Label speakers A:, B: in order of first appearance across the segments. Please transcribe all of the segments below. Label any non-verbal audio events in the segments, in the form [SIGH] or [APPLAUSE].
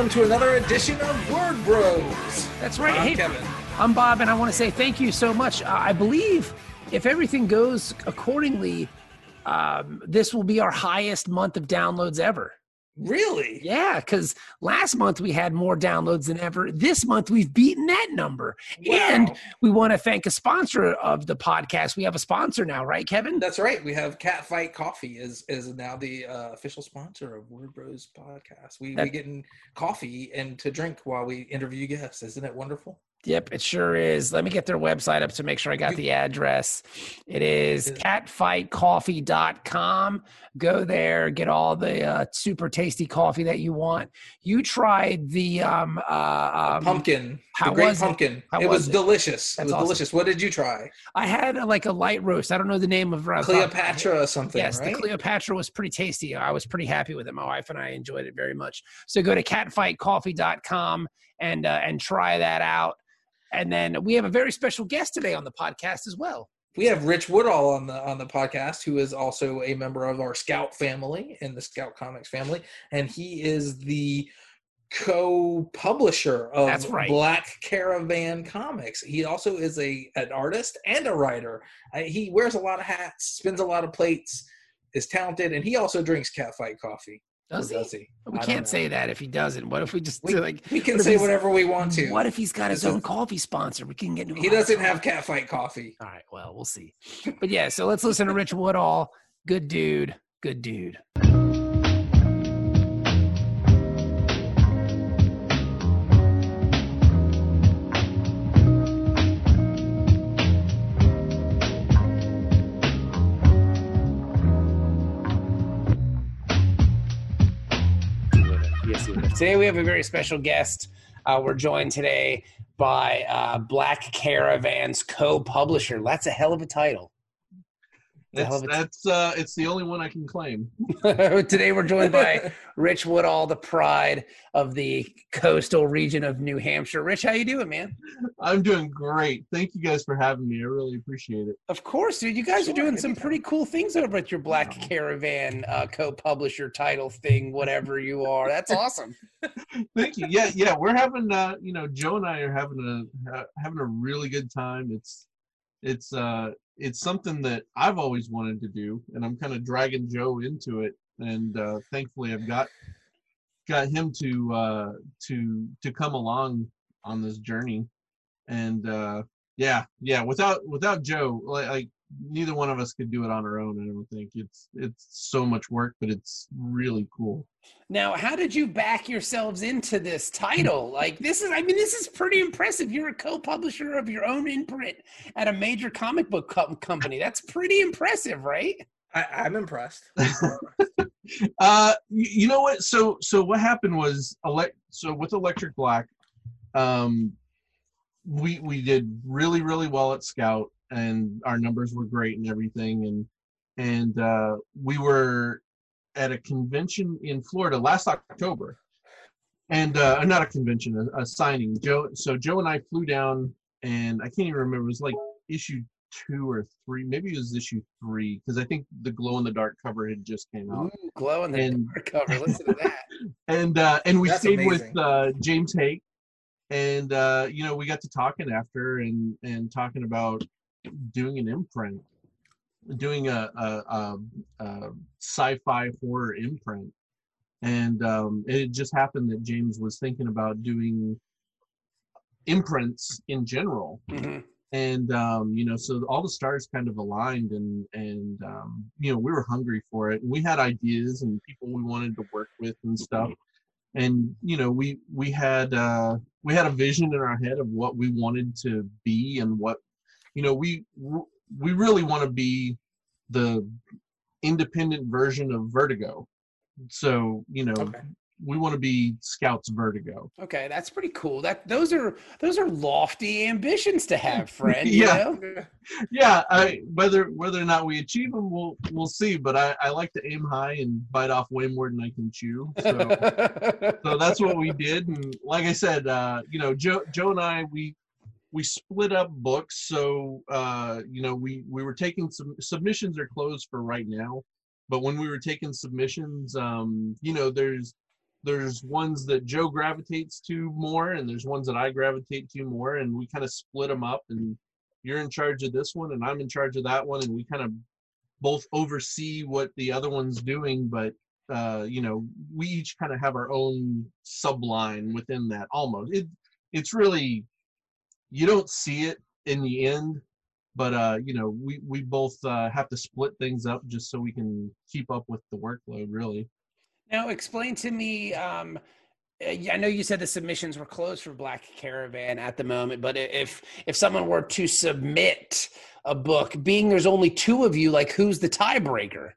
A: Welcome to another edition of Word Bros.
B: That's right.
A: I'm
B: Hey,
A: Kevin.
B: I'm Bob, and I want to say thank you so much. Uh, I believe if everything goes accordingly, um, this will be our highest month of downloads ever.
A: Really?
B: Yeah, because last month we had more downloads than ever. This month we've beaten that number. And we want to thank a sponsor of the podcast. We have a sponsor now, right, Kevin?
A: That's right. We have Catfight Coffee is is now the uh, official sponsor of Word Bros podcast. We
B: That-
A: we getting coffee and to drink while we interview guests. Isn't it wonderful?
B: Yep, it sure is. Let me get their website up to make sure I got the address. It is catfightcoffee.com. Go there, get all the uh, super tasty coffee that you want. You tried the um, uh, um,
A: Pumpkin,
B: how
A: the great
B: was it?
A: pumpkin.
B: How
A: it
B: was
A: was,
B: it?
A: delicious.
B: That's
A: it was
B: awesome.
A: delicious. What did you try?
B: I had uh, like a light roast. I don't know the name of uh,
A: Cleopatra or something,
B: Yes,
A: right?
B: the Cleopatra was pretty tasty. I was pretty happy with it. My wife and I enjoyed it very much. So go to catfightcoffee.com and uh, and try that out. And then we have a very special guest today on the podcast as well.
A: we have Rich Woodall on the on the podcast, who is also a member of our Scout family in the Scout Comics family, and he is the co-publisher of
B: right.
A: Black Caravan Comics. He also is a an artist and a writer. Uh, he wears a lot of hats, spins a lot of plates, is talented, and he also drinks catfight coffee.
B: Does he?
A: does he?
B: We
A: I
B: can't say that if he doesn't. What if we just
A: We,
B: like?
A: we can
B: what
A: say whatever we want to.
B: What if he's got his own coffee sponsor? We can get into.
A: he doesn't
B: trouble.
A: have catfight coffee.
B: All right. Well, we'll see. But yeah, so let's listen to Rich Woodall. Good dude. Good dude. Today we have a very special guest. Uh, we're joined today by uh, Black Caravan's co-publisher. That's a hell of a title. The
C: That's, that's uh, it's the only one I can claim. [LAUGHS]
B: Today we're joined by [LAUGHS] Rich Woodall, the pride of the coastal region of New Hampshire. Rich, how you doing, man?
C: I'm doing great. Thank you guys for having me. I really appreciate it.
B: Of course, dude. You guys
A: Sure,
B: are doing some
A: anytime.
B: pretty cool things over at your Black Caravan uh, co-publisher title thing, whatever you are. That's awesome. [LAUGHS]
C: Thank you. Yeah, yeah. We're having uh, you know, Joe and I are having a ha- having a really good time. It's it's uh it's something that I've always wanted to do, and I'm kind of dragging Joe into it. And uh, thankfully, I've got got him to uh, to to come along on this journey. And uh, yeah, yeah. Without without Joe, like, like neither one of us could do it on our own. I don't think it's it's so much work, but it's really cool.
B: Now, how did you back yourselves into this title? Like, this is, I mean, this is pretty impressive. You're a co publisher of your own imprint at a major comic book com- company. That's pretty impressive, right?
A: I, I'm impressed. [LAUGHS]
C: uh you, you know what so so what happened was elect so with electric black um we we did really really well at scout and our numbers were great and everything and and uh we were at a convention in florida last october and uh not a convention a, a signing joe so joe and i flew down and i can't even remember it was like issue two or three maybe it was issue three because i think the glow in the dark cover had just came out
B: Ooh, glow in the
C: And-
B: dark cover. Listen to that. [LAUGHS]
C: and uh and we
A: That's
C: stayed
A: amazing.
C: with uh james haick and uh you know we got to talking after and and talking about doing an imprint doing a a, a, a sci-fi horror imprint. And um it just happened that james was thinking about doing imprints in general.
B: Mhm.
C: and um, you know so all the stars kind of aligned and and um, you know we were hungry for it. We had ideas and people we wanted to work with and stuff. And you know we we had uh, we had a vision in our head of what we wanted to be and what you know we we really want to be the independent version of Vertigo. So you know,
A: Okay.
C: we want to be Scouts Vertigo.
B: Okay, that's pretty cool. That those are those are lofty ambitions to have, [LAUGHS] friend.
C: Yeah. Yeah, I whether whether or not we achieve them, we'll we'll see. But I, I like to aim high and bite off way more than I can chew. So [LAUGHS] so that's what we did. And like I said, uh, you know, Joe Joe and I we we split up books. So uh, you know, we we were taking some submissions are closed for right now. But when we were taking submissions, um, you know, there's there's ones that Joe gravitates to more, and there's ones that I gravitate to more, and we kind of split them up. And you're in charge of this one, and I'm in charge of that one, and we kind of both oversee what the other one's doing, but uh, you know, we each kind of have our own subline within that. Almost, it it's really you don't see it in the end, but uh, you know, we we both uh, have to split things up just so we can keep up with the workload. Really.
B: Now, explain to me. Um, uh, I know you said the submissions were closed for Black Caravan at the moment, but if if someone were to submit a book, being there's only two of you, like who's the tiebreaker?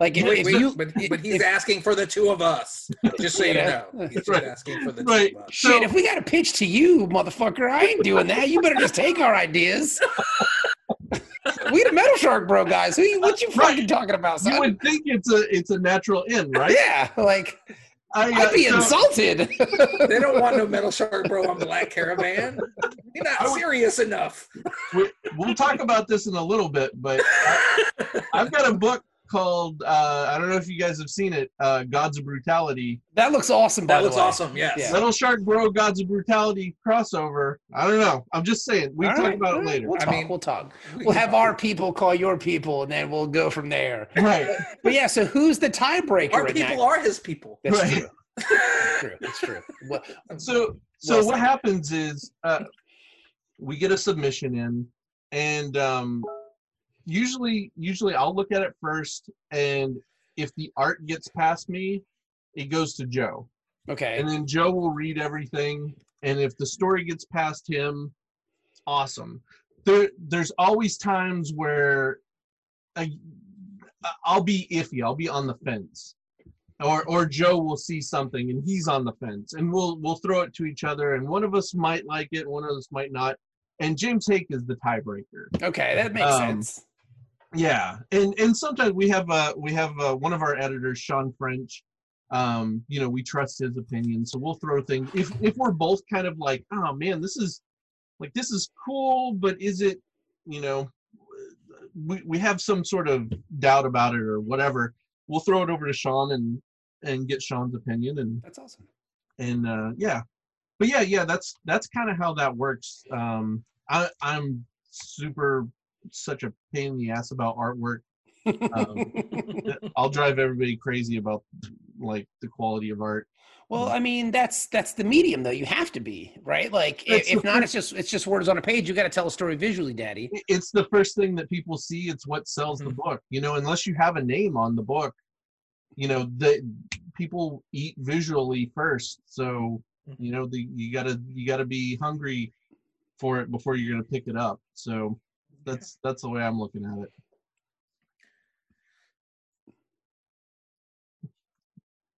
B: Like if,
A: Wait,
B: if
A: wait,
B: you,
A: but, but he's
B: if-
A: asking for the two of us. Just so you
B: Yeah.
A: know, he's just
C: Right.
A: asking for the
C: Right.
A: two of us.
B: shit, if we got a pitch to you, motherfucker, I ain't doing that. You better just take our ideas. [LAUGHS] we the Metal Shark Bro guys. Who you, what you
C: Right.
B: fucking talking about, son?
C: You would think it's a it's a natural end, right?
B: Yeah, like
C: I, uh,
B: I'd be
C: so-
B: insulted.
A: They don't want no metal shark, bro. on Black Caravan. You're not
C: would-
A: serious enough.
C: we, we'll talk about this in a little bit, but I, I've got a book called uh, I don't know if you guys have seen it, uh, Gods of Brutality.
B: that looks awesome. By
A: That
B: the
A: looks
B: way.
A: awesome. Yes.
B: Yeah.
C: Little Shark Bro Gods of Brutality crossover. I don't know. I'm just saying. We
B: All
C: will talk
B: right,
C: about
B: all
C: it
B: right,
C: later.
B: We'll
A: I
B: talk.
A: mean-
B: we'll talk.
A: We
B: We'll have our people call your people, and then we'll go from there. [LAUGHS]
C: Right.
B: But yeah, so who's the tiebreaker?
A: Our people
B: that?
A: are his people.
B: That's
C: Right.
B: true. That's true. That's true. [LAUGHS] Well,
C: So so
B: Well
C: what happens is uh, we get a submission in, and um, usually usually I'll look at it first, and if the art gets past me, it goes to Joe.
B: okay.
C: and then Joe will read everything. And if the story gets past him, awesome. There, there's always times where I, I'll be iffy. I'll be on the fence, or or Joe will see something and he's on the fence, and we'll we'll throw it to each other, and one of us might like it, one of us might not. And James Haick is the tiebreaker.
B: Okay, that makes
C: Um,
B: sense.
C: Yeah, and and sometimes we have uh we have uh, one of our editors, Sean French. Um, you know, we trust his opinion, so we'll throw things. If if we're both kind of like, oh man, this is like this is cool, but is it, you know, we we have some sort of doubt about it or whatever. We'll throw it over to Sean and and get Sean's opinion and
B: That's awesome.
C: and uh yeah but yeah yeah that's that's kind of how that works um i i'm super such a pain in the ass about artwork um, [LAUGHS] i'll drive everybody crazy about like the quality of art
B: well, um, I mean, that's that's the medium, though. You have to be right. Like, if, if not, it's just it's just words on a page. You got to tell a story visually, Daddy.
C: It's the first thing that people see it's what sells the mm-hmm. book you know unless you have a name on the book you know the people eat visually first so mm-hmm. you know the you gotta you gotta be hungry for it before you're gonna pick it up so that's that's the way i'm looking at it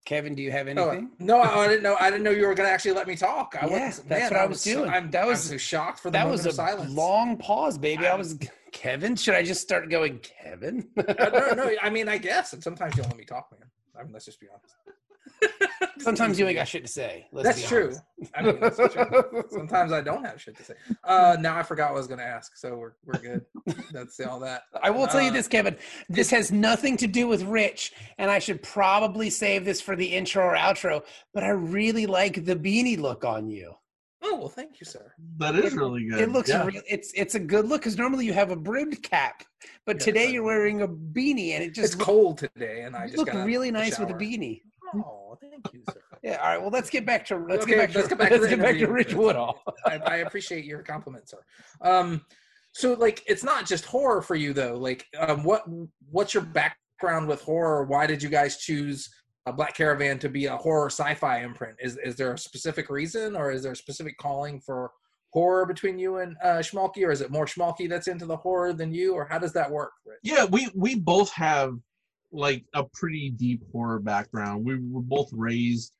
B: Kevin, do you have
A: Oh,
B: anything?
A: no, I didn't know. I didn't know you were going to actually let me talk. I
B: Yeah,
A: wasn't-
B: that's
A: man,
B: what I was
A: so-
B: doing.
A: I'm,
B: That
A: I'm
B: was-
A: so shocked for the
B: that
A: moment
B: was
A: of
B: a
A: silence.
B: long pause, baby. I
A: I'm-
B: was Kevin. Should I just start going, Kevin?
A: Uh, no, no. [LAUGHS] I mean, I guess. And sometimes you don't let me talk, man. I mean, let's just be honest. [LAUGHS]
B: Sometimes you ain't got shit to say. Let's
A: That's
B: be
A: true. I mean, that's true. Sometimes I don't have shit to say. Uh, now I forgot what I was going to ask, so we're we're good. That's all that.
B: I will tell you
A: Uh,
B: this, Kevin. This has nothing to do with Rich, and I should probably save this for the intro or outro. But I really like the beanie look on you.
A: Oh well, thank you, sir.
C: That is really good.
B: It looks
C: yeah.
B: real. It's it's a good look because normally you have a brimmed cap, but
A: Yeah,
B: today you're wearing a beanie, and it
A: It's
B: just look-
A: cold today, and I
B: you
A: just
B: look
A: got
B: really
A: the
B: nice with a beanie.
A: Oh, thank you, sir.
B: Yeah. All right. Well, let's get back to let's
A: Okay,
B: get back to
A: let's get back to
B: let's
A: the
B: get back to. Rich Woodall.
A: I, I appreciate your compliment, sir. Um, so like, it's not just horror for you though. Like, um, what what's your background with horror? Why did you guys choose a Black Caravan to be a horror sci-fi imprint? Is is there a specific reason, or is there a specific calling for horror between you and uh, Schmalke, or is it more Schmalke that's into the horror than you, or how does that work? Rich?
C: Yeah, we we both have like a pretty deep horror background. We were both raised,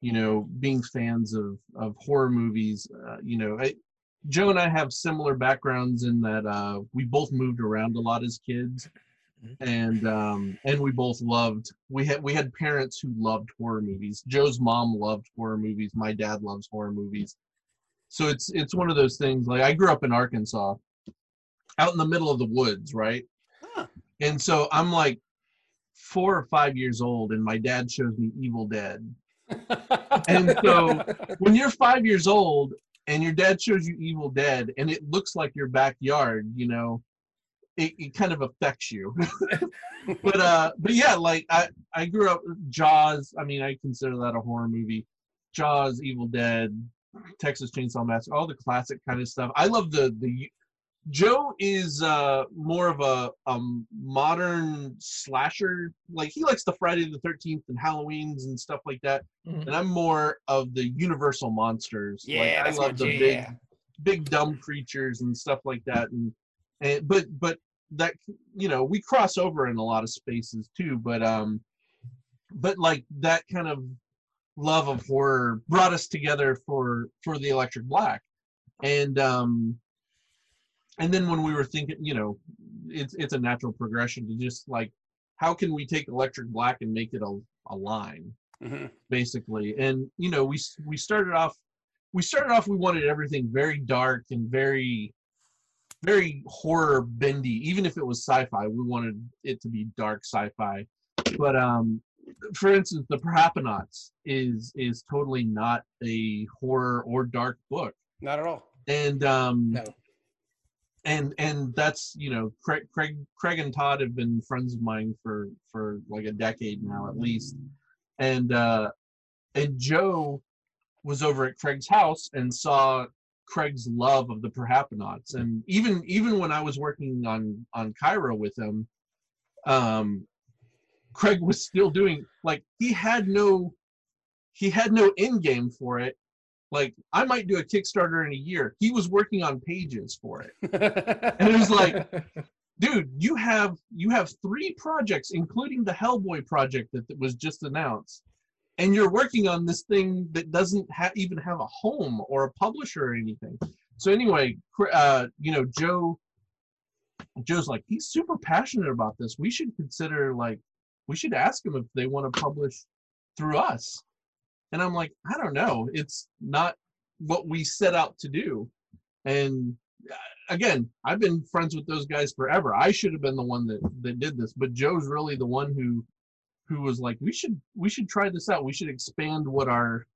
C: you know, being fans of of horror movies. Uh, you know, I, Joe and I have similar backgrounds in that uh, we both moved around a lot as kids, and um, and we both loved. We had we had parents who loved horror movies. Joe's mom loved horror movies. My dad loves horror movies. So it's it's one of those things. Like I grew up in Arkansas, out in the middle of the woods, right?
B: Huh.
C: And so I'm like four or five years old, and my dad shows me Evil Dead. [LAUGHS] And so when you're five years old and your dad shows you Evil Dead and it looks like your backyard, you know, it, it kind of affects you. [LAUGHS] but uh but yeah, like I I grew up Jaws, I mean I consider that a horror movie. Jaws, Evil Dead, Texas Chainsaw Massacre, all the classic kind of stuff. I love the the Joe is uh more of a um modern slasher. Like he likes the Friday the Thirteenth and Halloween's and stuff like that.
A: Mhm.
C: And I'm more of the Universal monsters.
B: yeah,
C: like, I love the
B: jam.
C: big big dumb creatures and stuff like that. And and but but that you know we cross over in a lot of spaces too. But um but like that kind of love of horror brought us together for for the Electric Black. And um and then when we were thinking, you know, it's it's a natural progression to just like how can we take Electric Black and make it a, a line
B: Mhm.
C: basically and you know we we started off we started off we wanted everything very dark and very very horror bendy even if it was sci-fi we wanted it to be dark sci-fi but um for instance the Perhapanauts is is totally not a horror or dark book
B: Not at all.
C: and um
A: No.
C: And and that's you know Craig, Craig Craig and Todd have been friends of mine for for like a decade now at least. And uh and Joe was over at Craig's house and saw Craig's love of the Perhapanauts and even even when I was working on on Cairo with him um Craig was still doing like he had no he had no end game for it like I might do a Kickstarter in a year. He was working on pages for it. [LAUGHS] And it was like, dude, you have you have three projects, including the Hellboy project that, that was just announced, and you're working on this thing that doesn't ha- even have a home or a publisher or anything. So anyway, uh, you know, Joe, Joe's like he's super passionate about this. We should consider like we should ask him if they want to publish through us. And I'm like, I don't know. It's not what we set out to do. And uh, again, I've been friends with those guys forever. I should have been the one that that did this, but Joe's really the one who who was like, we should we should try this out. We should expand what our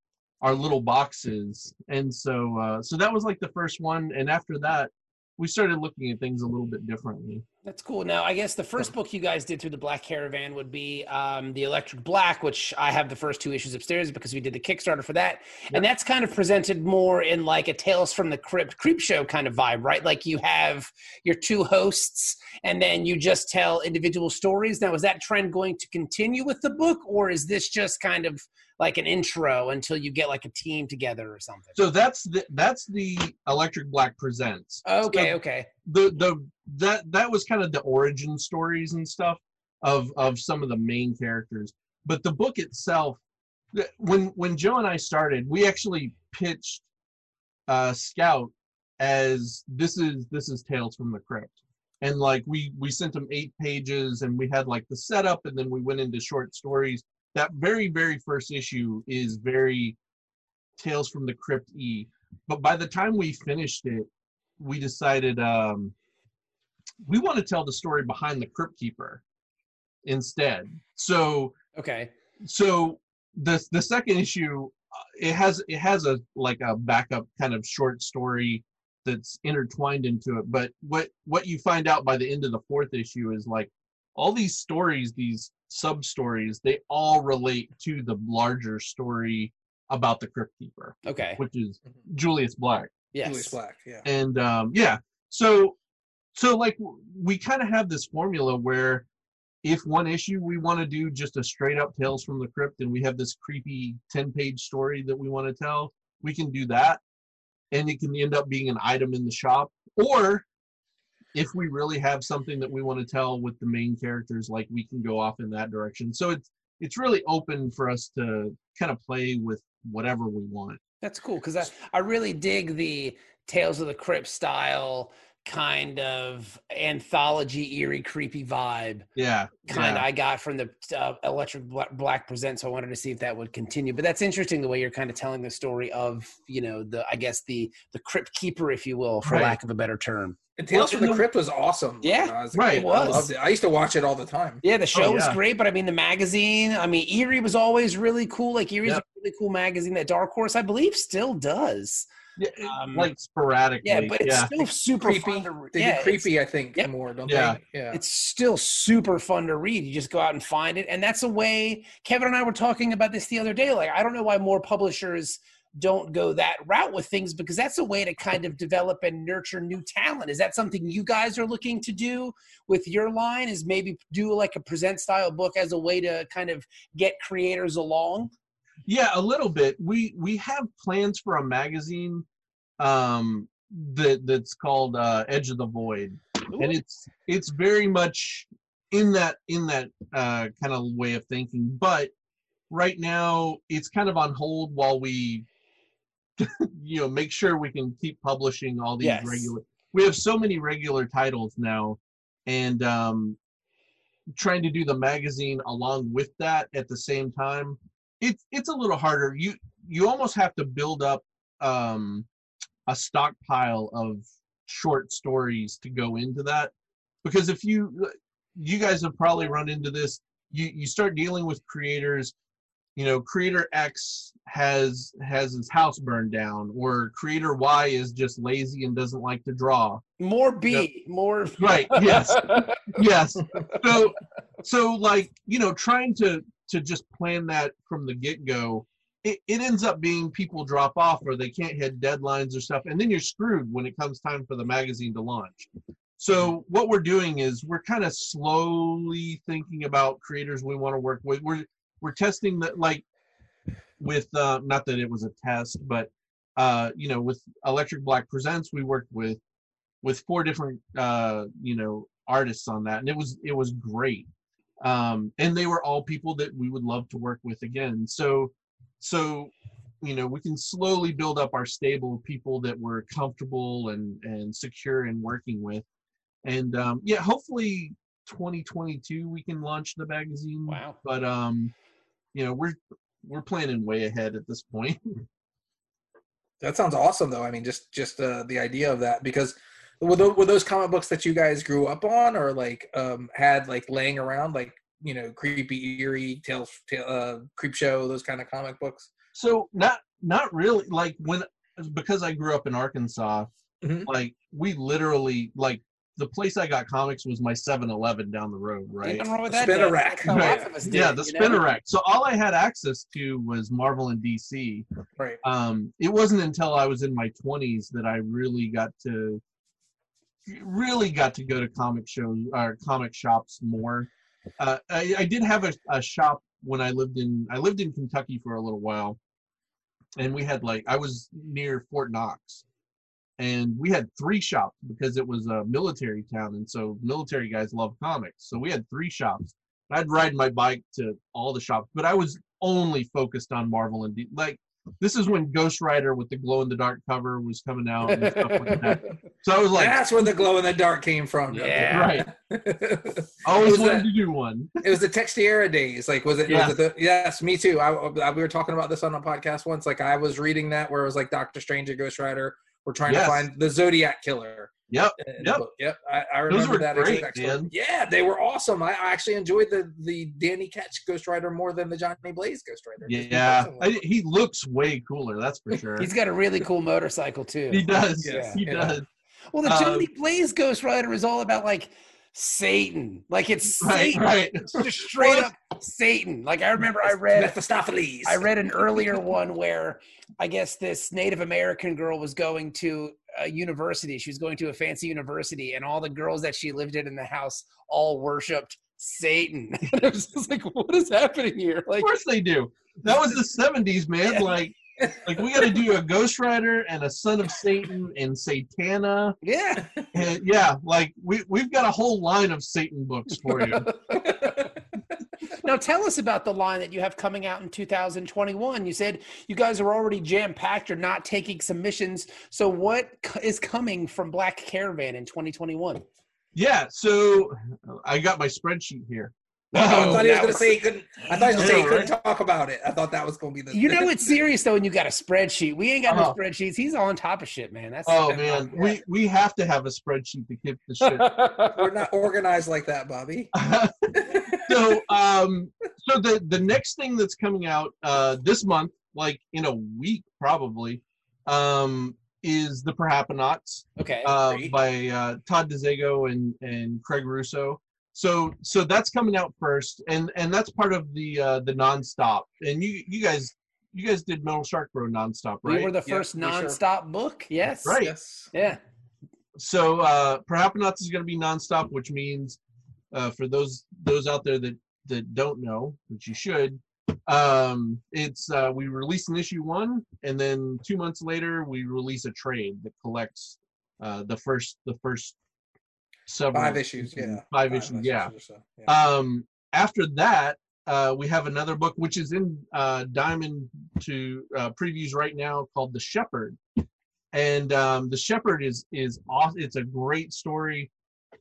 C: our little box is. And so uh, so that was like the first one. And after that, we started looking at things a little bit differently.
B: That's cool. Now, I guess the first book you guys did through the Black Caravan would be um, the Electric Black, which I have the first two issues upstairs because we did the Kickstarter for that, and that's kind of presented more in like a Tales from the Crypt creep show kind of vibe, right? Like you have your two hosts, and then you just tell individual stories. Now, is that trend going to continue with the book, or is this just kind of like an intro until you get like a team together or something?
C: So that's the that's the Electric Black presents.
B: Okay,
C: So
B: okay,
C: the the that that was kind of the origin stories and stuff of of some of the main characters but the book itself when when joe and i started we actually pitched uh scout as this is this is tales from the crypt and like we we sent them eight pages and we had like the setup and then we went into short stories that very very first issue is very tales from the crypt e but by the time we finished it we decided um we want to tell the story behind the crypt keeper instead so
B: okay.
C: so the the second issue uh, it has it has a like a backup kind of short story that's intertwined into it but what what you find out by the end of the fourth issue is like all these stories these sub stories they all relate to the larger story about the crypt keeper
B: Okay.
C: which is
A: Mhm.
C: julius black
B: Yes.
A: Julius Black, yeah.
C: and um, yeah so so like we kind of have this formula where if one issue we want to do just a straight up tales from the crypt and we have this creepy 10 page story that we want to tell we can do that and it can end up being an item in the shop or if we really have something that we want to tell with the main characters like we can go off in that direction so it's it's really open for us to kind of play with whatever we want
B: That's cool because I, I really dig the Tales of the Crypt style kind of anthology, eerie, creepy vibe.
C: yeah
B: Kind
C: yeah.
B: I got from the uh, Electric Black Present, so I wanted to see if that would continue. But that's interesting the way you're kind of telling the story of you know the I guess the the crypt keeper, if you will, for
C: Right.
B: lack of a better term.
A: And Tales
C: Well,
A: from the
C: the-
A: Crypt was awesome.
B: Yeah,
A: I was
C: right,
A: kid.
B: it
A: I loved it. I used to watch it all the time.
B: Yeah, the show was
C: yeah.
B: great, but I mean the magazine. I mean Eerie was always really cool. Like Eerie's
C: Yep.
B: a really cool magazine that Dark Horse, I believe, still does.
C: Yeah,
B: Um,
C: like sporadically
B: Yeah, but it's
C: yeah.
B: still super
A: Creepy.
B: fun to read.
A: They
B: yeah,
A: creepy, I think,
B: Yep.
A: more, don't
C: Yeah.
A: they? Yeah.
B: it's still super fun to read. You just go out and find it. And that's a way Kevin and I were talking about this the other day. Like, I don't know why more publishers don't go that route with things because that's a way to kind of develop and nurture new talent. Is that something you guys are looking to do with your line? Is maybe do like a present style book as a way to kind of get creators along?
C: Yeah, a little bit. We we have plans for a magazine um that that's called uh Edge of the Void. And it's it's very much in that in that uh kind of way of thinking, but right now it's kind of on hold while we you know make sure we can keep publishing all these
B: Yes.
C: regular we have so many regular titles now and um trying to do the magazine along with that at the same time it's it's a little harder you you almost have to build up um a stockpile of short stories to go into that because if you you guys have probably run into this you you start dealing with creators you know creator x has has his house burned down or creator y is just lazy and doesn't like to draw.
B: More B, more.
C: right yes. [LAUGHS] Yes. So so like you know trying to to just plan that from the get-go it, it ends up being people drop off or they can't hit deadlines or stuff and then you're screwed when it comes time for the magazine to launch. So mm-hmm. what we're doing is we're kind of slowly thinking about creators we want to work with. We're we're testing that like with uh not that it was a test but uh you know with electric black presents we worked with with four different uh you know artists on that and it was it was great. Um and they were all people that we would love to work with again. So so you know we can slowly build up our stable of people that we're comfortable and and secure in working with. And um yeah hopefully 2022 we can launch the magazine.
B: Wow.
C: but um you know we're we're planning way ahead at this point [LAUGHS]
A: That sounds awesome, though. I mean, just just uh, the idea of that because were those, were those comic books that you guys grew up on, or like um, had like laying around, like you know, creepy, eerie, tales, tale, uh, creep show, those kind of comic books.
C: So not not really like when because I grew up in Arkansas,
A: Mhm.
C: like we literally like the place I got comics was my 7-Eleven down the road, right?
B: Nothing wrong with that.
A: Spin a rack.
C: Right.
B: lots of us did
C: Yeah, the
B: you know?
C: spinner rack. So all I had access to was Marvel and DC.
A: Right.
C: Um, it wasn't until I was in my 20s that I really got to really got to go to comic shows or comic shops more. Uh, I, I did have a, a shop when I lived in I lived in Kentucky for a little while, and we had like I was near Fort Knox, and we had three shops because it was a military town, and so military guys love comics. So we had three shops. I'd ride my bike to all the shops, but I was only focused on Marvel and D- like this is when Ghost Rider with the glow in the dark cover was coming out and stuff like that. So I was like,
A: That's where the glow in the dark came from.
B: Yeah.
C: right,
A: it [LAUGHS]
C: always wanted
A: that-
C: to do one.
A: It was the Texeira days. Like, was it?
C: Yeah.
A: Was it the, yes, me too. I, I- we were talking about this on a podcast once. Like, I was reading that where it was like Doctor Strange and Ghost Rider. We're trying
C: Yes.
A: to find the Zodiac killer.
C: Yep. Yep.
A: Yep. I, I
C: Those
A: remember
C: were
A: that
C: great,
A: exact
C: man.
A: Yeah, they were awesome. I, I actually enjoyed the the Danny Ketch Ghost Rider more than the Johnny Blaze Ghost Rider.
C: Yeah. I, he looks way cooler. That's for sure.
B: He's got a really cool motorcycle too.
C: he does.
A: Yes,
C: he
A: yeah.
C: does.
B: Well, the
C: Um,
B: Johnny Blaze Ghost Rider is all about like Satan. Like it's
C: Right,
B: Satan.
C: right.
B: It's just straight up Satan. Like I remember I read
A: Mephistopheles.
B: I read an earlier one where I guess this Native American girl was going to a university. She was going to a fancy university, and all the girls that she lived in in the house all worshipped Satan. [LAUGHS] And I was just like, what is happening here?
C: Of course they do. That was the '70s, man.
B: Yeah.
C: Like like we got to do a Ghost Rider and a Son of Satan and Satana.
B: Yeah.
C: And yeah, like we we've got a whole line of Satan books for you. [LAUGHS]
B: Now tell us about the line that you have coming out in 2021. You said you guys are already jam packed. You're not taking submissions. So what is coming from Black Caravan in 2021?
C: yeah, so I got my spreadsheet here.
A: I thought he was
B: that
A: gonna say he couldn't. I thought he was gonna say he couldn't talk about it. I thought that was gonna be the.
B: You know it's serious though when you got a spreadsheet. We ain't got no
C: Uh-huh.
B: spreadsheets. He's on top of shit, man. That's
C: Oh man, we we have to have a spreadsheet to keep the shit. [LAUGHS]
A: we're not organized like that, Bobby. [LAUGHS]
C: so um so the the next thing that's coming out uh this month like in a week probably um is the Perhapanauts
B: okay.
C: uh by uh Todd DeZago and and Craig Rousseau so so that's coming out first and and that's part of the uh the nonstop and you you guys you guys did Metal Shark Bro nonstop right
B: we were the
A: Yeah,
B: first
A: we sure-
B: nonstop book. Yes.
C: Right.
A: Yes.
B: Yeah.
C: so uh Perhapanauts is going to be nonstop, which means uh, for those those out there that that don't know, which you should, um, it's uh, we release an issue one, and then two months later we release a trade that collects uh, the first the first several
A: Five issues. Yeah.
C: five issues, yeah.
A: or so, yeah.
C: Um, after that, uh, we have another book which is in uh, Diamond to uh, previews right now called The Shepherd, and um, The Shepherd is is awesome. It's a great story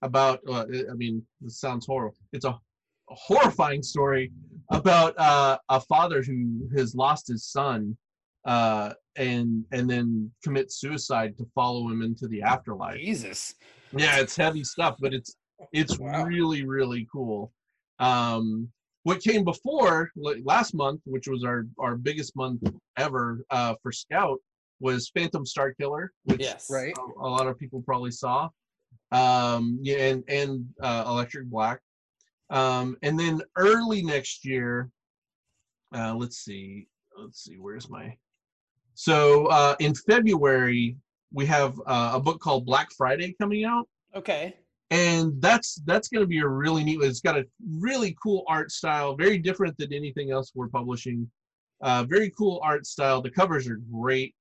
C: about. Uh, I mean, this sounds horrible. It's a, a horrifying story about uh, a father who has lost his son. Uh, and and then commits suicide to follow him into the afterlife.
B: Jesus.
C: Yeah, it's heavy stuff, but it's it's [LAUGHS]
A: Wow.
C: really really cool. Um, what came before last month, which was our our biggest month ever uh, for Scout, was Phantom Star Killer, which
B: Yes.
A: Right.
C: a, a lot of people probably saw. Um, yeah, and and uh, Electric Black, um, and then early next year. Uh, let's see, let's see, where's my? So uh, in February we have uh, a book called Black Friday coming out
B: Okay.
C: and that's that's going to be a really neat it's got a really cool art style very different than anything else we're publishing uh, very cool art style the covers are great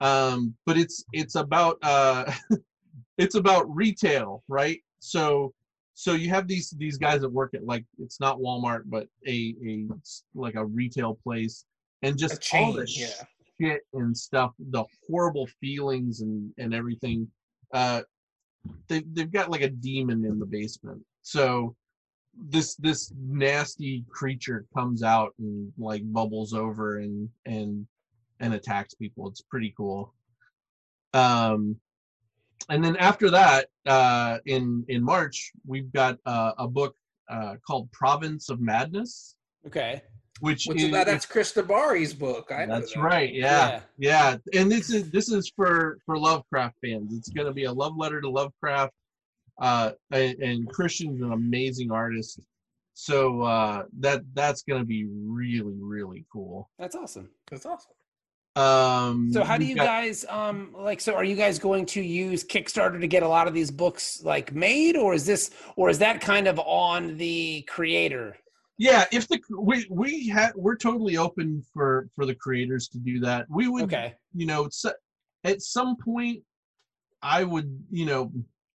C: um, but it's it's about uh, [LAUGHS] it's about retail right so so you have these these guys that work at like it's not walmart but a a like a retail place and
A: A
C: just all
A: chain.
C: the
A: Yeah.
C: Shit and stuff, the horrible feelings and and everything. Uh, they they've got like a demon in the basement. So this this nasty creature comes out and like bubbles over and and and attacks people. It's pretty cool. Um, and then after that, uh, in in March, we've got uh, a book uh, called Province of Madness,
B: Okay.
C: Which,
A: Which
C: is
A: is that, that's Christian DiBari's book. I know
C: that's
A: that.
C: right. Yeah. yeah. And this is this is for for Lovecraft fans. It's going to be a love letter to Lovecraft. Uh, and, and Christian's an amazing artist. So uh, that that's going to be really really cool.
B: That's awesome.
A: That's awesome.
C: Um,
B: So how do you
C: got-
B: guys um like so are you guys going to use Kickstarter to get a lot of these books like made or is this or is that kind of on the creator?
C: Yeah, if the we we had we're totally open for for the creators to do that. We would
B: Okay.
C: you know at some point i would you know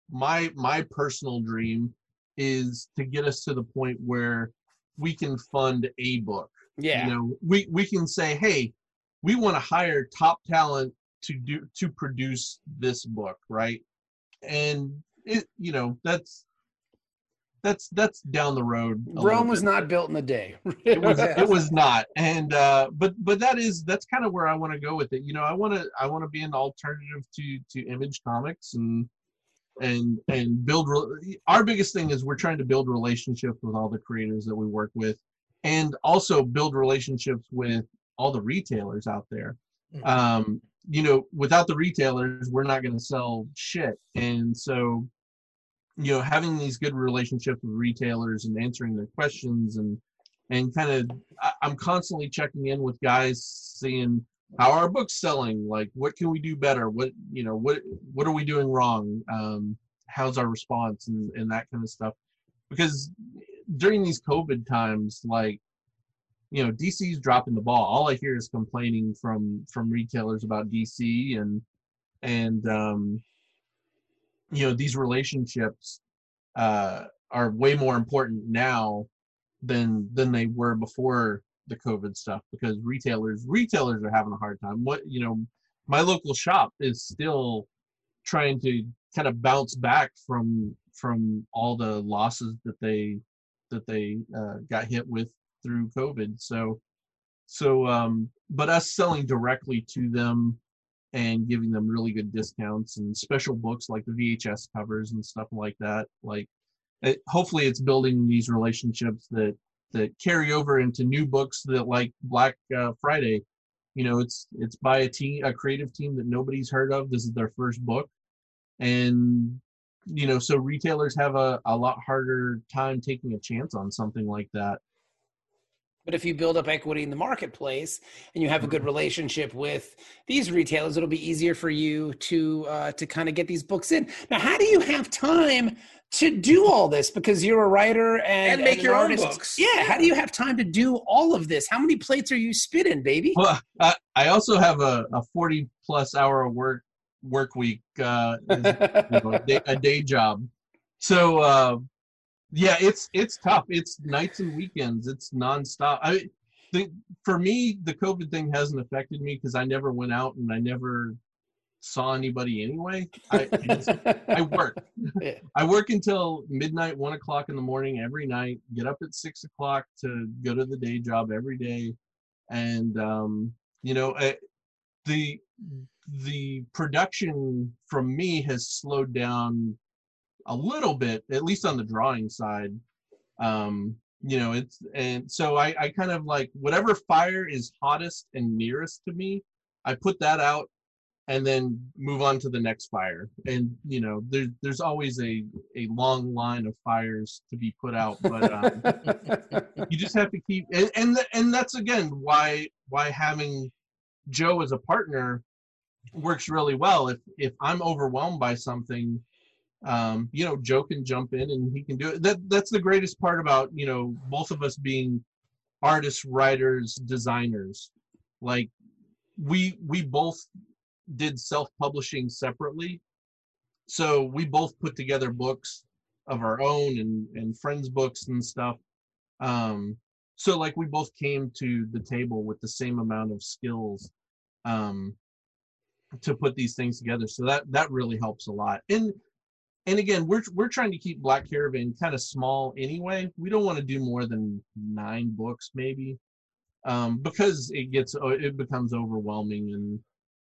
C: my my personal dream is to get us to the point where we can fund a book
B: Yeah.
C: you know we we can say hey we want to hire top talent to do to produce this book right and it you know that's that's that's down the road
B: Rome was not built in a day. [LAUGHS]
C: it was it was [LAUGHS] not. And uh but but that is that's kind of where i want to go with it. You know i want to i want to be an alternative to to image comics and and and build re- our biggest thing is we're trying to build relationships with all the creators that we work with and also build relationships with all the retailers out there.
A: Mhm.
C: um you know without the retailers we're not going to sell shit. And so you know having these good relationships with retailers and answering their questions and and kind of i'm constantly checking in with guys seeing how our book's selling like what can we do better? What you know what what are we doing wrong? Um how's our response and and that kind of stuff. Because during these covid times like you know DC's dropping the ball. All I hear is complaining from from retailers about DC and and um, you know these relationships uh, are way more important now than than they were before the COVID stuff because retailers retailers are having a hard time. What you know, my local shop is still trying to kind of bounce back from from all the losses that they that they uh, got hit with through COVID. So so um, but us selling directly to them and giving them really good discounts and special books like the VHS covers and stuff like that. Like, it, hopefully, it's building these relationships that that carry over into new books that like Black uh, Friday. You know, it's it's by a team, a creative team that nobody's heard of. This is their first book, and you know, so retailers have a, a lot harder time taking a chance on something like that.
B: But if you build up equity in the marketplace and you have a good relationship with these retailers, it'll be easier for you to uh, to kind of get these books in. Now, how do you have time to do all this? Because you're a writer and,
A: And make
B: an
A: your own
B: artist.
A: books.
B: Yeah, how do you have time to do all of this? How many plates are you spitting, baby?
C: Well, I, I also have a, a 40 plus hour work work week, uh, you know, a, day, a day job. So uh, yeah, it's it's tough. It's nights and weekends. It's nonstop. I the, for me, the COVID thing hasn't affected me because I never went out and I never saw anybody anyway. I, I, [LAUGHS] work.
B: Yeah.
C: I work until midnight, one o'clock in the morning every night. Get up at six o'clock to go to the day job every day, and um, you know, uh, the the production from me has slowed down a little bit, at least on the drawing side. Um, you know, it's and so I, I kind of like whatever fire is hottest and nearest to me, I put that out and then move on to the next fire. And you know, there's there's always a a long line of fires to be put out, but um, [LAUGHS] you just have to keep and and, and that's again why why having Joe as a partner works really well. If if I'm overwhelmed by something, um, you know, Joe can jump in and he can do it. That that's the greatest part about you know both of us being artists, writers, designers. Like we we both did self-publishing separately, so we both put together books of our own and and friends' books and stuff. Um, so like we both came to the table with the same amount of skills um, to put these things together. So that that really helps a lot. And and again, we're we're trying to keep Black Caravan kind of small anyway. We don't want to do more than nine books maybe, um, because it gets uh, it becomes overwhelming and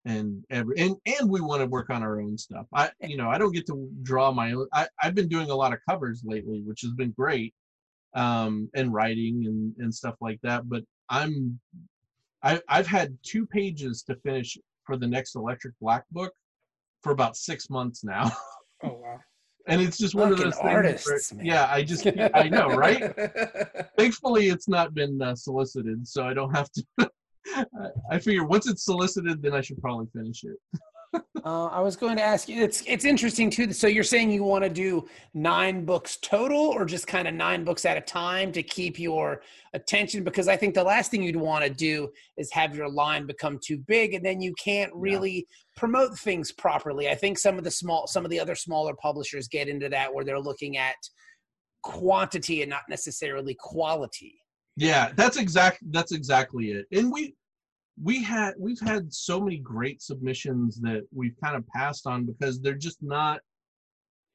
C: and every and and we want to work on our own stuff. I you know I don't get to draw my own. I I've been doing a lot of covers lately, which has been great, um, and writing and and stuff like that. But I'm I I've had two pages to finish for the next Electric Black book for about six months now. [LAUGHS]
A: Oh wow.
C: and it's just one of
B: Fucking
C: those things. where-
B: artists, man.
C: yeah, I just I know, right? [LAUGHS] Thankfully, it's not been uh, solicited, so I don't have to. [LAUGHS] I- I figure once it's solicited, then I should probably finish it. [LAUGHS]
B: Uh, I was going to ask you. It's it's interesting too. So you're saying you want to do nine books total, or just kind of nine books at a time to keep your attention? Because I think the last thing you'd want to do is have your line become too big, and then you can't really promote things properly. I think some of the small, some of the other smaller publishers get into that where they're looking at quantity and not necessarily quality.
C: Yeah, that's exact. That's exactly it. And we we had we've had so many great submissions that we've kind of passed on because they're just not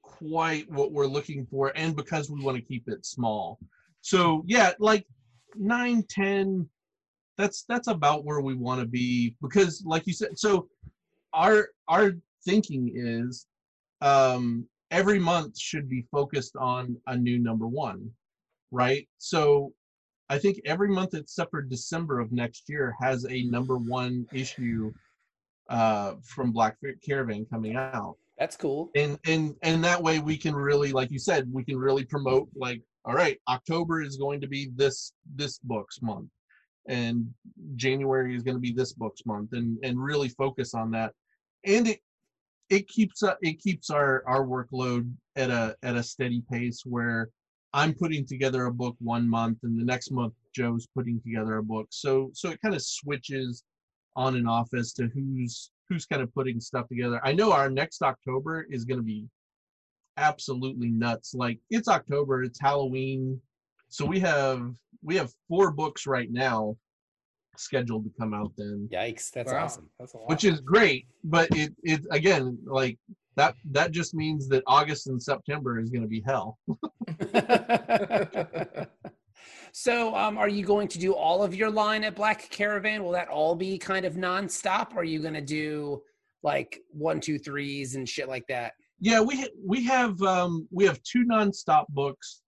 C: quite what we're looking for, and because we want to keep it small. So yeah, like nine, ten. That's that's about where we want to be because, like you said, so our our thinking is um, every month should be focused on a new number one, right? So I think every month except for December of next year has a number one issue uh, from Black Caravan coming out,
B: That's cool.
C: and and and that way we can really, like you said, we can really promote like, all right, October is going to be this this book's month, and January is going to be this book's month, and and really focus on that, and it it keeps uh, it keeps our our workload at a at a steady pace where I'm putting together a book one month, and the next month Joe's putting together a book. So so it kind of switches on and off as to who's who's kind of putting stuff together. I know our next October is going to be absolutely nuts. Like it's October, it's Halloween, so we have we have four books right now scheduled to come out then,
B: Yikes, that's
A: Wow,
B: awesome.
A: That's a lot.
C: which is great. But it it again like that that just means that August and September is going to be hell. [LAUGHS] [LAUGHS]
B: so, um, are you going to do all of your line at Black Caravan? Will that all be kind of nonstop? Or are you going to do like one, two, threes and shit like that?
C: Yeah, we ha- we have um, we have two nonstop books,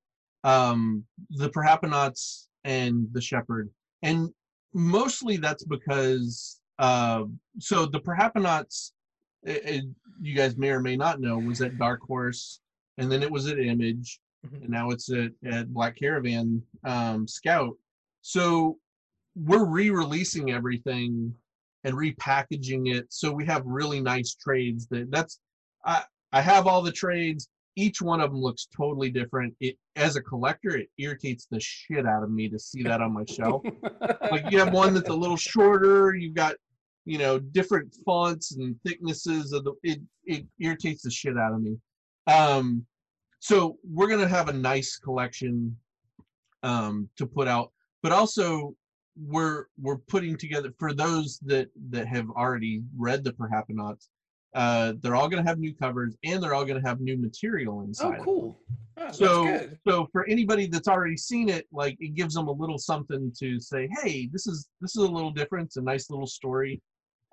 C: um, the Perhapanauts and the Shepherd, and mostly that's because uh, so the Perhapanauts, eh, you guys may or may not know, was at Dark Horse, and then it was at Image,
A: Mhm.
C: and now it's at, at Black Caravan um, Scout. So we're re-releasing everything and repackaging it so we have really nice trades that that's I I have all the trades. Each one of them looks totally different. It as a collector, it irritates the shit out of me to see that on my shelf. [LAUGHS] like you have one that's a little shorter. You've got you know different fonts and thicknesses of the. It it irritates the shit out of me. Um, so we're gonna have a nice collection um, to put out, but also we're we're putting together for those that that have already read the Perhapanauts. Uh, they're all going to have new covers and they're all going to have new material inside.
B: oh,
C: inside.
B: cool.
A: Oh,
C: So, so for anybody that's already seen it, like it gives them a little something to say, "Hey, this is this is a little different. It's a nice little story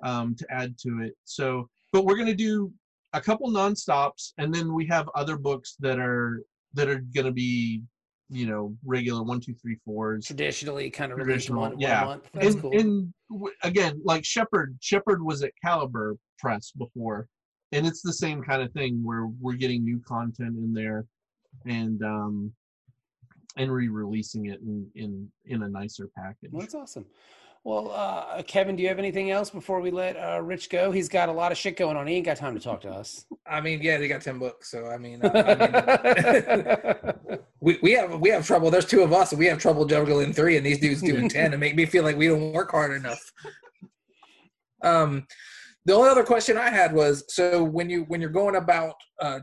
C: um, to add to it." So, but we're gonna do a couple non-stops, and then we have other books that are that are gonna be, you know, regular one, two, three, fours.
B: Traditionally, kind of
C: Traditional,
B: one, one
C: yeah.
B: a month. That's
C: and,
B: cool.
C: and w- again, like Shepherd, Shepherd was at Caliber Press before, and it's the same kind of thing where we're getting new content in there, and um, and re-releasing it in in in a nicer package.
B: Well, that's awesome. Well, uh, Kevin, do you have anything else before we let uh, Rich go? He's got a lot of shit going on. He ain't got time to talk to us.
A: I mean, yeah, they got ten books, so I mean, [LAUGHS] uh, I mean [LAUGHS] we, we have we have trouble. There's two of us, and we have trouble juggling three, and these dudes doing [LAUGHS] ten, and make me feel like we don't work hard enough. Um, the only other question I had was, so when you when you're going about uh,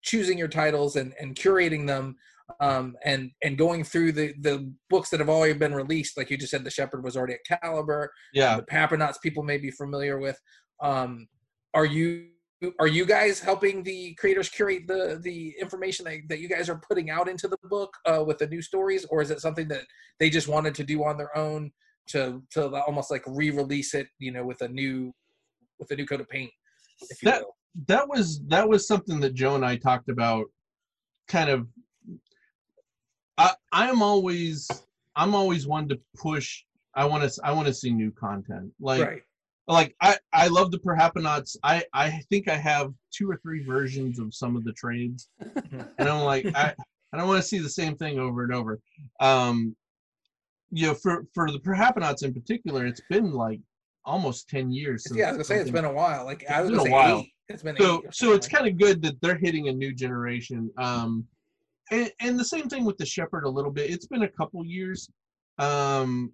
A: choosing your titles and and curating them, um, and and going through the the books that have already been released, like you just said, the Shepherd was already at Caliber.
C: Yeah,
A: the Perhapanauts people may be familiar with. Um, are you are you guys helping the creators curate the the information that, that you guys are putting out into the book uh, with the new stories, or is it something that they just wanted to do on their own to to almost like re-release it, you know, with a new with a new coat of paint, if you
C: That-
A: will?
C: that was that was something that Joe and I talked about. Kind of, I I'm always I'm always one to push. I want to I want to see new content. Like
A: right.
C: like I I love the Perhapanauts. I I think I have two or three versions of some of the trades, [LAUGHS] and I'm like I I don't want to see the same thing over and over. Um, you know, for for the Perhapanauts in particular, it's been like almost ten years. Since
A: Yeah, I was gonna say it's
C: something-
A: been a while. Like I was
C: been a while.
A: eight. It's been
C: so
A: eight
C: so it's kind of good that they're hitting a new generation um and, and the same thing with the shepherd a little bit it's been a couple years um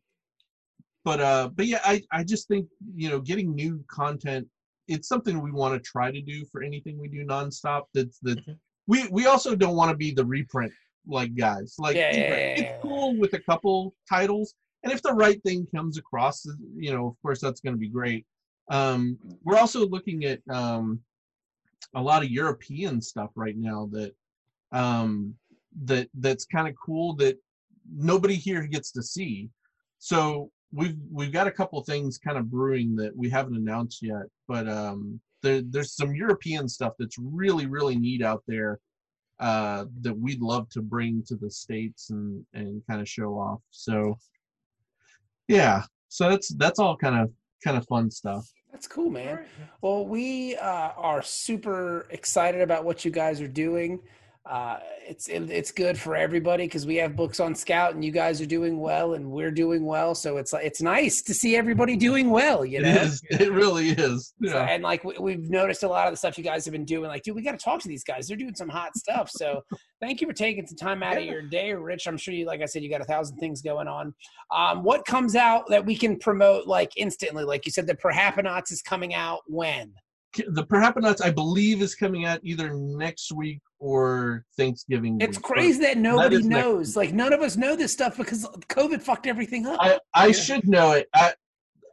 C: but uh but yeah i i just think you know getting new content it's something we want to try to do for anything we do nonstop that's that
A: Mhm.
C: we we also don't want to be the reprint like guys like
B: Yeah, yeah,
C: it's
B: yeah, yeah.
C: cool with a couple titles and if the right thing comes across you know of course that's going to be great um we're also looking at um a lot of European stuff right now that um that that's kind of cool that nobody here gets to see. So we've we've got a couple things kind of brewing that we haven't announced yet, but um there, there's some European stuff that's really really neat out there uh that we'd love to bring to the states and and kind of show off. So yeah, so that's that's all kind of kind of fun stuff.
B: That's cool, man. Well, we uh, are super excited about what you guys are doing. Uh, it's it, it's good for everybody because we have books on Scout, and you guys are doing well, and we're doing well. So it's like it's nice to see everybody doing well. You know,
C: It is. It really is.
B: So-
C: Yeah.
B: and like we, we've noticed a lot of the stuff you guys have been doing. Like, dude, we got to talk to these guys. They're doing some hot stuff. So [LAUGHS] thank you for taking some time out of your day, Rich. I'm sure you, like I said, you got a thousand things going on. Um, what comes out that we can promote like instantly? Like you said, the Perhapanauts is coming out when?
C: The Perhapanauts, I believe, is coming out either next week or Thanksgiving.
B: It's
C: week.
B: crazy that nobody
C: is next
B: knows. Like none of us know this stuff because COVID fucked everything up.
C: I, I
A: Yeah.
C: should know it. I,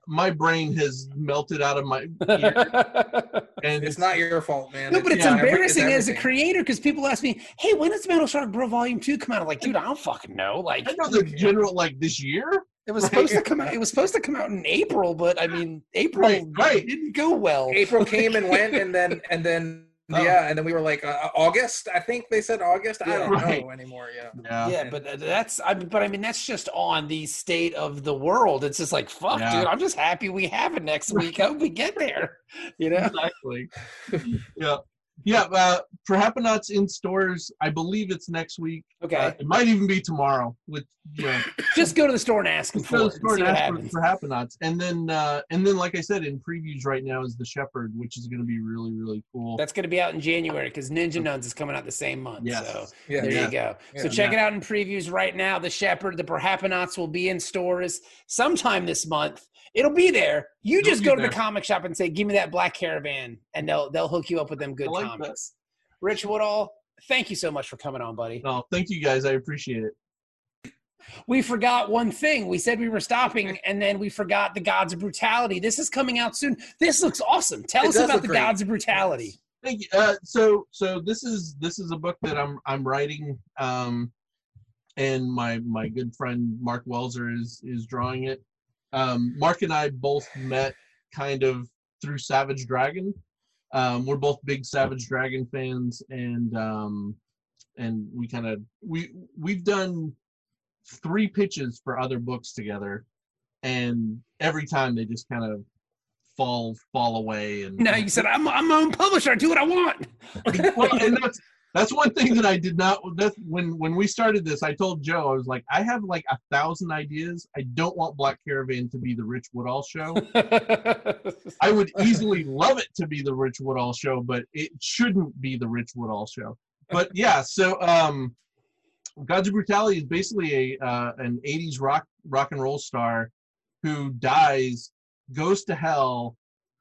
C: my brain has melted out of my ear, [LAUGHS] and
A: It's not your fault, man.
B: No, but it's
C: Yeah,
A: every-
B: embarrassing as a creator because people ask me, "Hey, when does Metal Shark Bro Volume Two come out?" I'm like, dude, I don't fucking know. Like,
C: I know the [LAUGHS] general like this year.
B: It was supposed to come out. [LAUGHS] It was supposed to come out in April, but I mean, April
C: Right, right.
B: didn't go well.
A: April came and went, [LAUGHS] and then and then
C: Oh.
A: yeah, and then we were like uh, August. I think they said August. I don't
C: Right.
A: know anymore. Yeah.
C: Yeah.
B: Yeah, but uh, that's I mean, but I mean that's just on the state of the world. It's just like fuck,
C: Yeah.
B: dude. I'm just happy we have it next week. I hope we get there. [LAUGHS] You know,
C: Exactly. yeah. Yeah. Uh, Perhapanauts in stores. I believe it's next week.
B: okay.
C: Uh, it might even be tomorrow. With you know, [COUGHS]
B: just go to the store and ask them for
C: go to
B: and
C: the store and ask for, Perhapanauts. And then uh and then like I said, in previews right now is the Shepherd, which is gonna be really, really cool.
B: That's going to be out in January because Ninja Nuns is coming out the same month.
C: Yes.
B: So
A: Yeah.
B: there
C: Yeah.
B: you go. so
A: Yeah.
B: check it out in previews right now. The Shepherd, the Perhapanauts will be in stores sometime this month. It'll be there. You
C: It'll
B: just go to
C: there.
B: the comic shop and say, "Give me that Black Caravan," and they'll they'll hook you up with them good
C: like that.
B: comics. Rich Woodall, thank you so much for coming on, buddy.
C: No, thank you guys. I appreciate it.
B: We forgot one thing. We said we were stopping, [LAUGHS] and then we forgot the Gods of Brutality. This is coming out soon. This looks awesome. Tell
A: It
B: us about the
A: great.
B: Gods of Brutality.
C: Thank you. Uh, so so this is this is a book that I'm I'm writing, um, and my my good friend Mark Welser is is drawing it. Um, Mark and I both met kind of through Savage Dragon. Um, we're both big Savage Dragon fans, and um, and we kind of we we've done three pitches for other books together, and every time they just kind of fall fall away and
B: No, you said I'm I'm my own publisher. I do what I want.
C: well, and that's that's one thing that I did not. That's when when we started this. I told Joe I was like, I have like a thousand ideas. I don't want Black Caravan to be the Rich Woodall show. [LAUGHS] I would easily love it to be the Rich Woodall show, but it shouldn't be the Rich Woodall show. But yeah, so um, Gods of Brutality is basically a uh, an '80s rock rock and roll star who dies, goes to hell,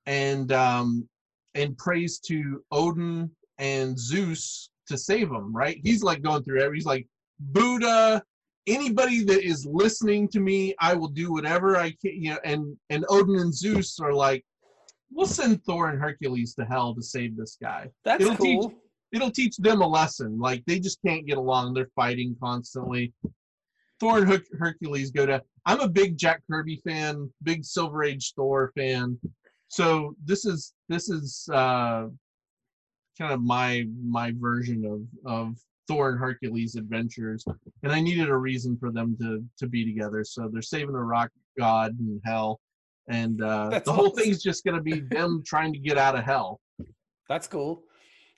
C: and um, and prays to Odin and Zeus to save him. Right? He's like going through every. He's like Buddha. Anybody that is listening to me, I will do whatever I can. You know, and and Odin and Zeus are like, we'll send Thor and Hercules to hell to save this guy.
B: That's
C: It'll teach-
B: cool.
C: It'll teach them a lesson. Like they just can't get along. They're fighting constantly. Thor and Her- Hercules go to. I'm a big Jack Kirby fan, big Silver Age Thor fan. So this is this is uh, kind of my my version of of Thor and Hercules adventures, and I needed a reason for them to to be together. So they're saving the rock god in hell, and uh, the whole
B: awesome.
C: thing's just going to be them [LAUGHS] trying to get out of hell.
B: That's cool.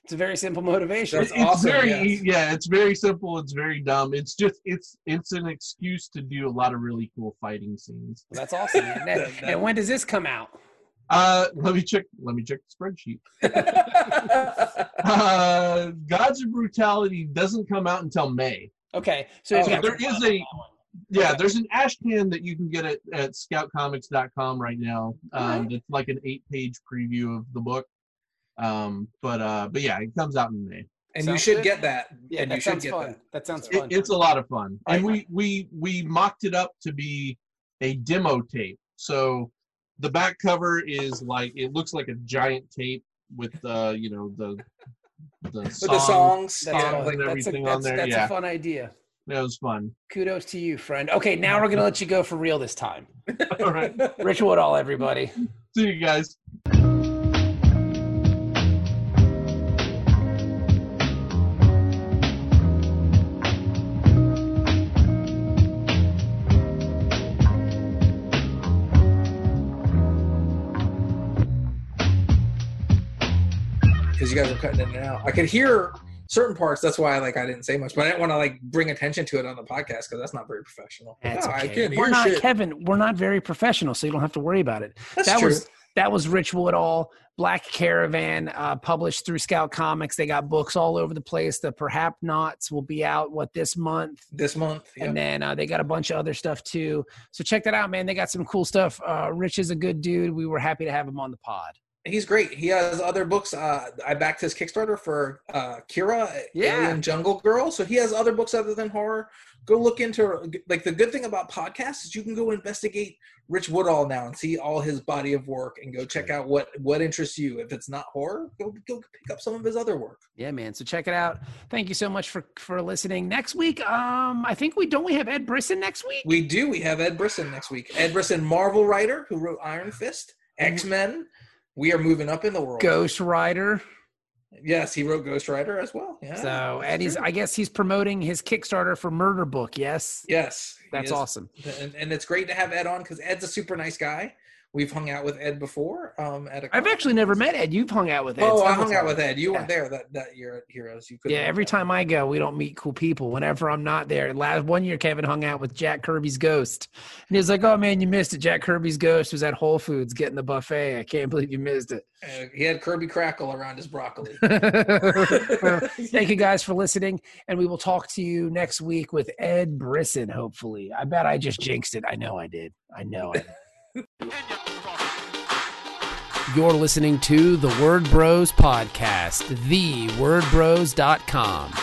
B: It's a very simple motivation.
A: That's
C: it's
A: awesome,
C: very
A: yes.
C: yeah it's very simple it's very dumb it's just it's it's an excuse to do a lot of really cool fighting scenes
B: That's awesome. [LAUGHS] And, and when does this come out?
C: Uh let me check let me check the spreadsheet [LAUGHS] uh gods of brutality doesn't come out until may
B: Okay, so
A: Oh,
B: it's got-
C: there is a yeah there's an ash can that you can get at, at scoutcomics.com right now um
B: Alright.
C: it's like an eight page preview of the book um but uh but yeah it comes out in may
A: and you should
B: good.
A: get that.
B: yeah,
A: and you
B: that
A: should
B: sounds
A: get
B: fun.
A: that.
B: That sounds
C: It-
B: fun.
C: it's a lot of fun and
B: Right.
C: we we we mocked it up to be a demo tape so the back cover is like it looks like a giant tape with uh you know the the,
A: With the
C: song.
A: songs,
B: That's
A: yeah,
B: fun.
C: like
B: that's a,
C: everything on there,
B: that's
C: yeah.
B: a fun idea.
C: that was fun
B: Kudos to you, friend. Okay, now we're gonna [LAUGHS] let you go for real this time.
C: all right [LAUGHS]
B: Rich Woodall, everybody.
C: see you guys
A: you guys were cutting in and out. I could hear certain parts. That's why like I didn't say much, but I didn't want to like bring attention to it on the podcast because that's not very professional.
B: That's
A: No, I
B: okay.
A: can't
B: We're not
A: shit.
B: Kevin. We're not very professional, so you don't have to worry about it.
A: That's
B: that
A: true.
B: was that was Rich Woodall, Black Caravan, uh, published through Scout Comics. They got books all over the place. The Perhapanauts will be out what this month,
A: this month. Yeah.
B: and then uh, they got a bunch of other stuff too. So check that out, man. They got some cool stuff. Uh, Rich is a good dude. We were happy to have him on the pod.
A: He's great. He has other books. Uh, I backed his Kickstarter for uh, Kira,
B: Yeah.
A: Alien Jungle Girl. So he has other books other than horror. Go look into like the good thing about podcasts is you can go investigate Rich Woodall now and see all his body of work and go check out what what interests you. If it's not horror, go go pick up some of his other work.
B: Yeah, man. So check it out. Thank you so much for for listening. Next week, um, I think we don't we have Ed Brisson next week.
A: We do. We have Ed Brisson next week. Ed Brisson, Marvel writer who wrote Iron Fist, X Men. We are moving up in the world.
B: Ghost Rider.
A: Yes, he wrote Ghost Rider as well. Yeah.
B: So Eddie's,
A: true.
B: I guess he's promoting his Kickstarter for Murder Book. Yes,
A: Yes,
B: that's awesome.
A: and, and it's great to have Ed on because Ed's a super nice guy. We've hung out with Ed before. Um, at a
B: I've actually never met Ed. You've hung out with Ed.
A: Oh, I hung out with Ed. You
B: Yeah.
A: weren't there that, that year at Heroes. You.
B: Yeah, every time I go, we don't meet cool people. Whenever I'm not there, last one year Kevin hung out with Jack Kirby's Ghost, and he was like, "Oh man, you missed it. Jack Kirby's Ghost was at Whole Foods getting the buffet. I can't believe you missed it."
A: Uh, he had Kirby Crackle around his broccoli. [LAUGHS] [LAUGHS]
B: Thank you guys for listening, and we will talk to you next week with Ed Brisson. Hopefully, I bet I just jinxed it. I know I did. I know I did. You're listening to the Word Bros podcast, thewordbros.com.